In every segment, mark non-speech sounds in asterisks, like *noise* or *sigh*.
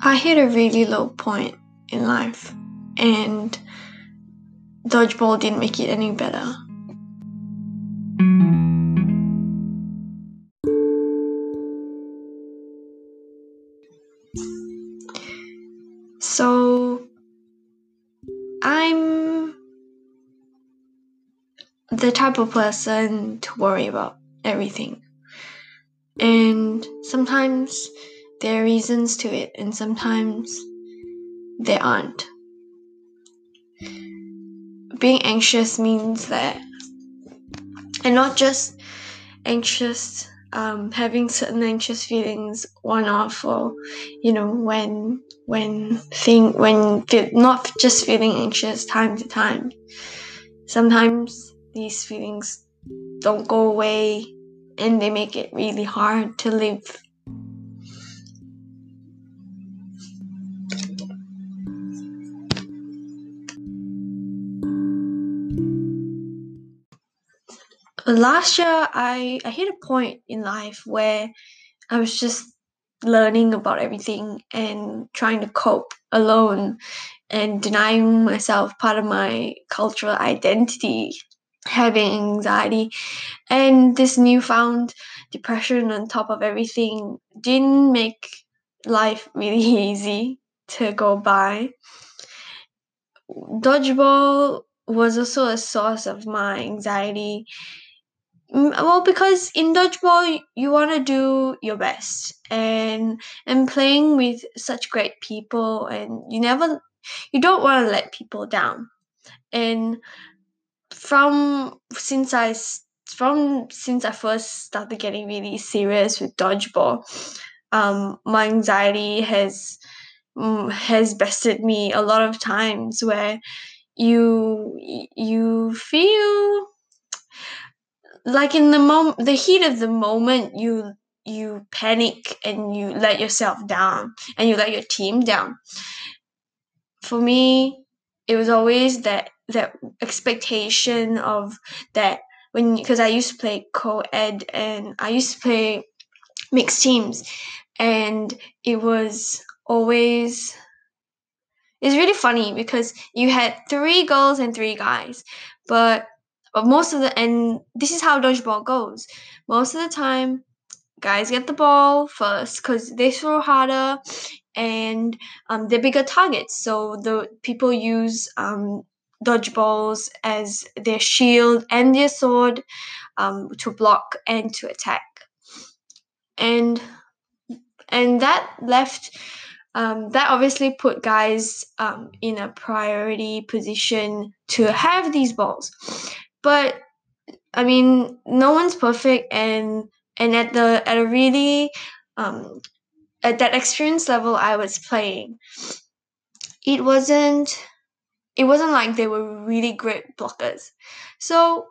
I hit a really low point in life, and dodgeball didn't make it any better. So, I'm the type of person to worry about everything. And sometimes there are reasons to it, and sometimes there aren't. Being anxious means that, and not just anxious, um, having certain anxious feelings one off, or you know, when when thing when not just feeling anxious time to time. Sometimes these feelings don't go away and they make it really hard to live. Last year, I, I hit a point in life where I was just learning about everything and trying to cope alone and denying myself part of my cultural identity having anxiety and this newfound depression on top of everything didn't make life really *laughs* easy to go by. Dodgeball was also a source of my anxiety. Mm, well, because in dodgeball you want to do your best, and and playing with such great people, and you never, you don't want to let people down, and from since I from since I first started getting really serious with dodgeball, um, my anxiety has um, has bested me a lot of times where you you feel like in the mom the heat of the moment you you panic and you let yourself down and you let your team down. For me it was always that that expectation of that when because I used to play co-ed and I used to play mixed teams and it was always it's really funny because you had three girls and three guys but but most of the and this is how dodgeball goes most of the time guys get the ball first because they throw harder and um, they're bigger targets so the people use um, dodgeballs as their shield and their sword um, to block and to attack. And and that left um, that obviously put guys um, in a priority position to have these balls. But I mean, no one's perfect, and and at the at a really um, at that experience level I was playing, it wasn't it wasn't like they were really great blockers. So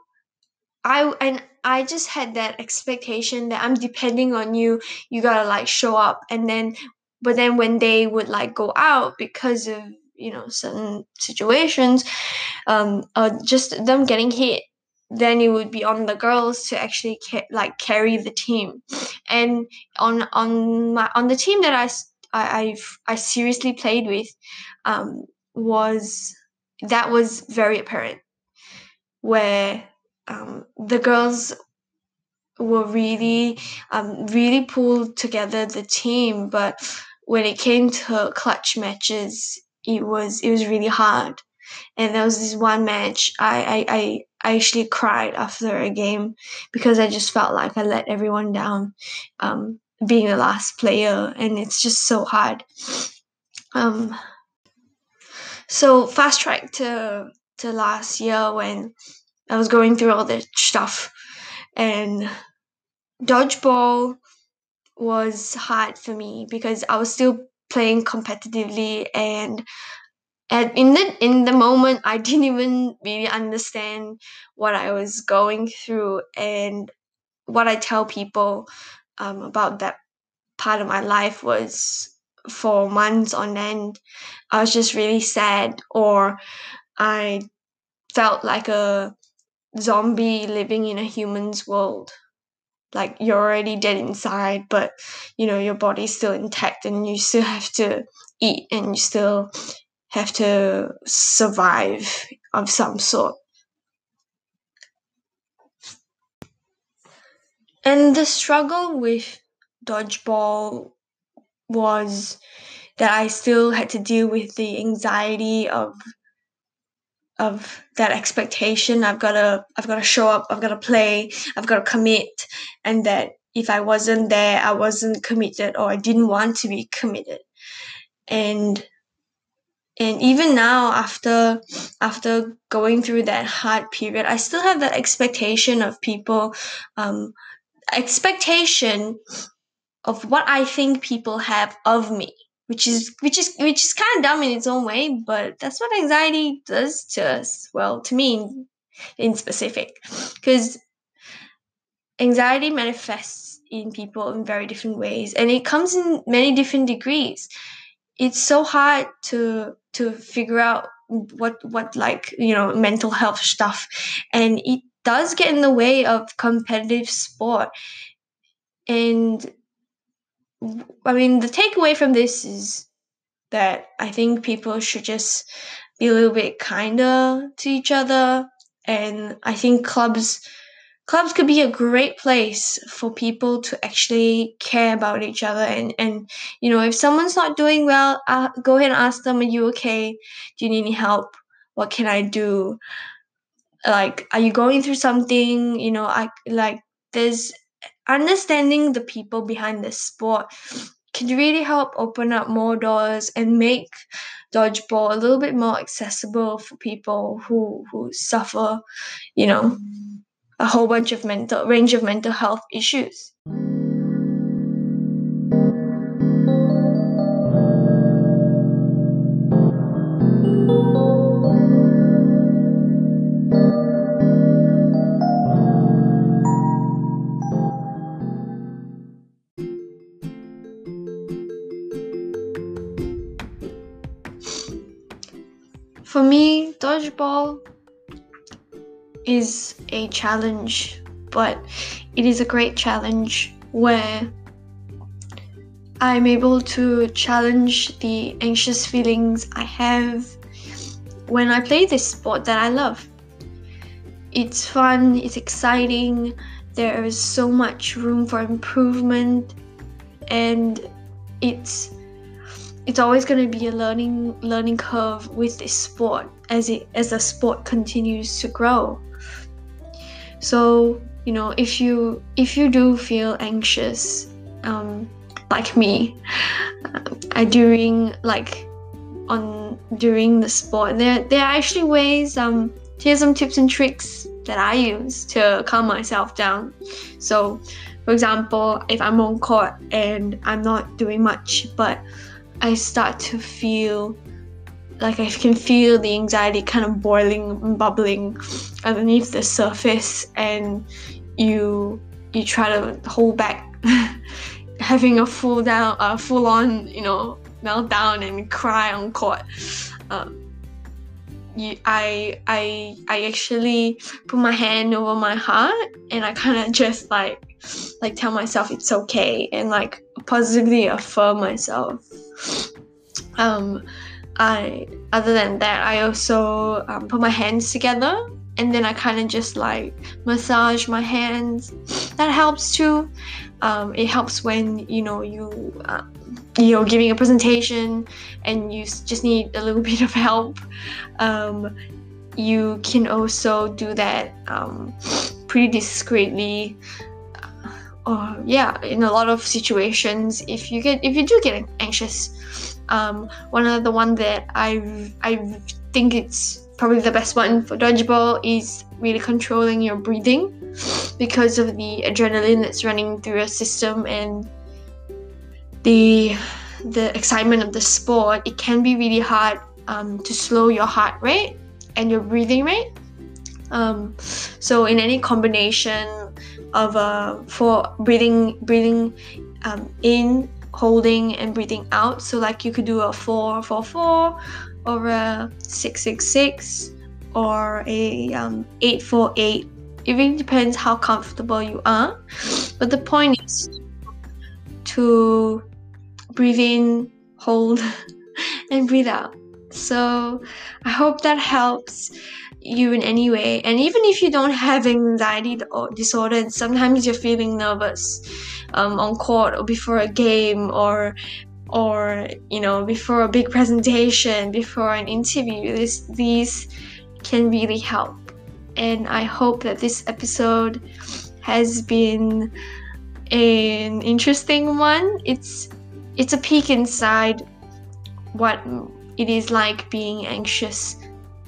I and I just had that expectation that I'm depending on you. You gotta like show up, and then but then when they would like go out because of you know certain situations, um, uh, just them getting hit, then it would be on the girls to actually ca- like carry the team, and on on my on the team that I I I've, I seriously played with, um, was that was very apparent where um, the girls were really um, really pulled together the team but when it came to clutch matches it was it was really hard. And there was this one match I, I, I, actually cried after a game because I just felt like I let everyone down um, being the last player and it's just so hard. Um, so fast track to to last year when I was going through all the stuff and dodgeball was hard for me because I was still playing competitively and and in the in the moment I *laughs* didn't even really understand what I was going through and what I tell people um, about that part of my life was for months on end I was just really sad or I felt like a zombie living in a human's world. Like you're already dead inside but you know your body's still intact and you still have to eat and you still have to survive of some sort. And the struggle with dodgeball was that I still had to deal with the anxiety of of that expectation. I've got to i've got to show up i've got to play i've got to commit. And that if i wasn't there i wasn't committed or i didn't want to be committed. And and even now after after going through that hard period i still have that expectation of people um expectation of what i think people have of me which is which is which is kind of dumb in its own way but that's what anxiety does to us. Well to me in specific. Because anxiety manifests in people in very different ways and it comes in many different degrees. It's so hard to to figure out what what like you know mental health stuff and it does get in the way of competitive sport. And I mean, the takeaway from this is that I think people should just be a little bit kinder to each other, and I think clubs clubs could be a great place for people to actually care about each other. And and you know if someone's not doing well uh, go ahead and ask them are you okay? Do you need any help? What can i do? Like are you going through something? You know i like there's understanding the people behind the sport can really help open up more doors and make dodgeball a little bit more accessible for people who who suffer, you know, a whole bunch of mental range of mental health issues. For me, dodgeball is a challenge, but it is a great challenge where I'm able to challenge the anxious feelings I have when I play this sport that I love. It's fun, it's exciting, there is so much room for improvement, and it's it's always going to be a learning learning curve with this sport as it as the sport continues to grow. So you know if you if you do feel anxious um, like me uh, during like on during the sport there there are actually ways um here's some tips and tricks that I use to calm myself down. So for example if I'm on court and I'm not doing much but I start to feel like I can feel the anxiety kind of boiling and bubbling underneath the surface and you you try to hold back *laughs* having a full down uh, full on you know meltdown and cry on court. Um, you, I I I actually put my hand over my heart and I kind of just like like tell myself it's okay and like positively affirm myself um, I other than that, I also um, put my hands together and then I kind of just like massage my hands. That helps too. Um, it helps when you know you uh, you know giving a presentation and you just need a little *laughs* bit of help. Um, you can also do that um, pretty discreetly uh, yeah in a lot of situations if you get if you do get anxious um, one of the one that I I think it's probably the best one for dodgeball is really controlling your breathing because of the adrenaline that's running through your system and the the excitement of the sport. It can be really hard um, to slow your heart rate and your breathing rate. Um, so in any combination of uh, for breathing breathing um, in holding and breathing out. So like you could do a 444 or a 666 or a um, 848 it really depends how comfortable you are. But the point is to breathe in, hold, *laughs* and breathe out. So I hope that helps you in any way. And even if you don't have anxiety or disorder, sometimes you're feeling nervous um, on court or before a game or or you know before a big presentation, before an interview, this these can really help. And I hope that this episode has been an interesting one. It's it's a peek inside what it is like being anxious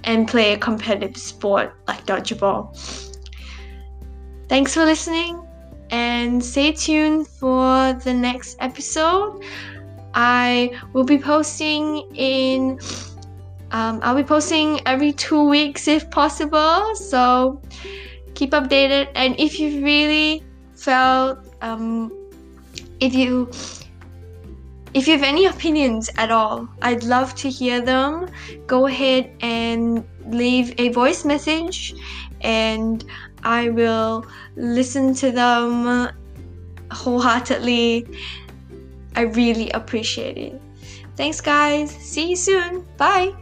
and play a competitive sport like dodgeball. Thanks for listening and stay tuned for the next episode. I will be posting in um, I'll be posting every two weeks if possible, so keep updated. And if you really felt, um, if you if you have any opinions at all, I'd love to hear them. Go ahead and leave a voice message, and I will listen to them wholeheartedly. I really appreciate it. Thanks, guys. See you soon. Bye.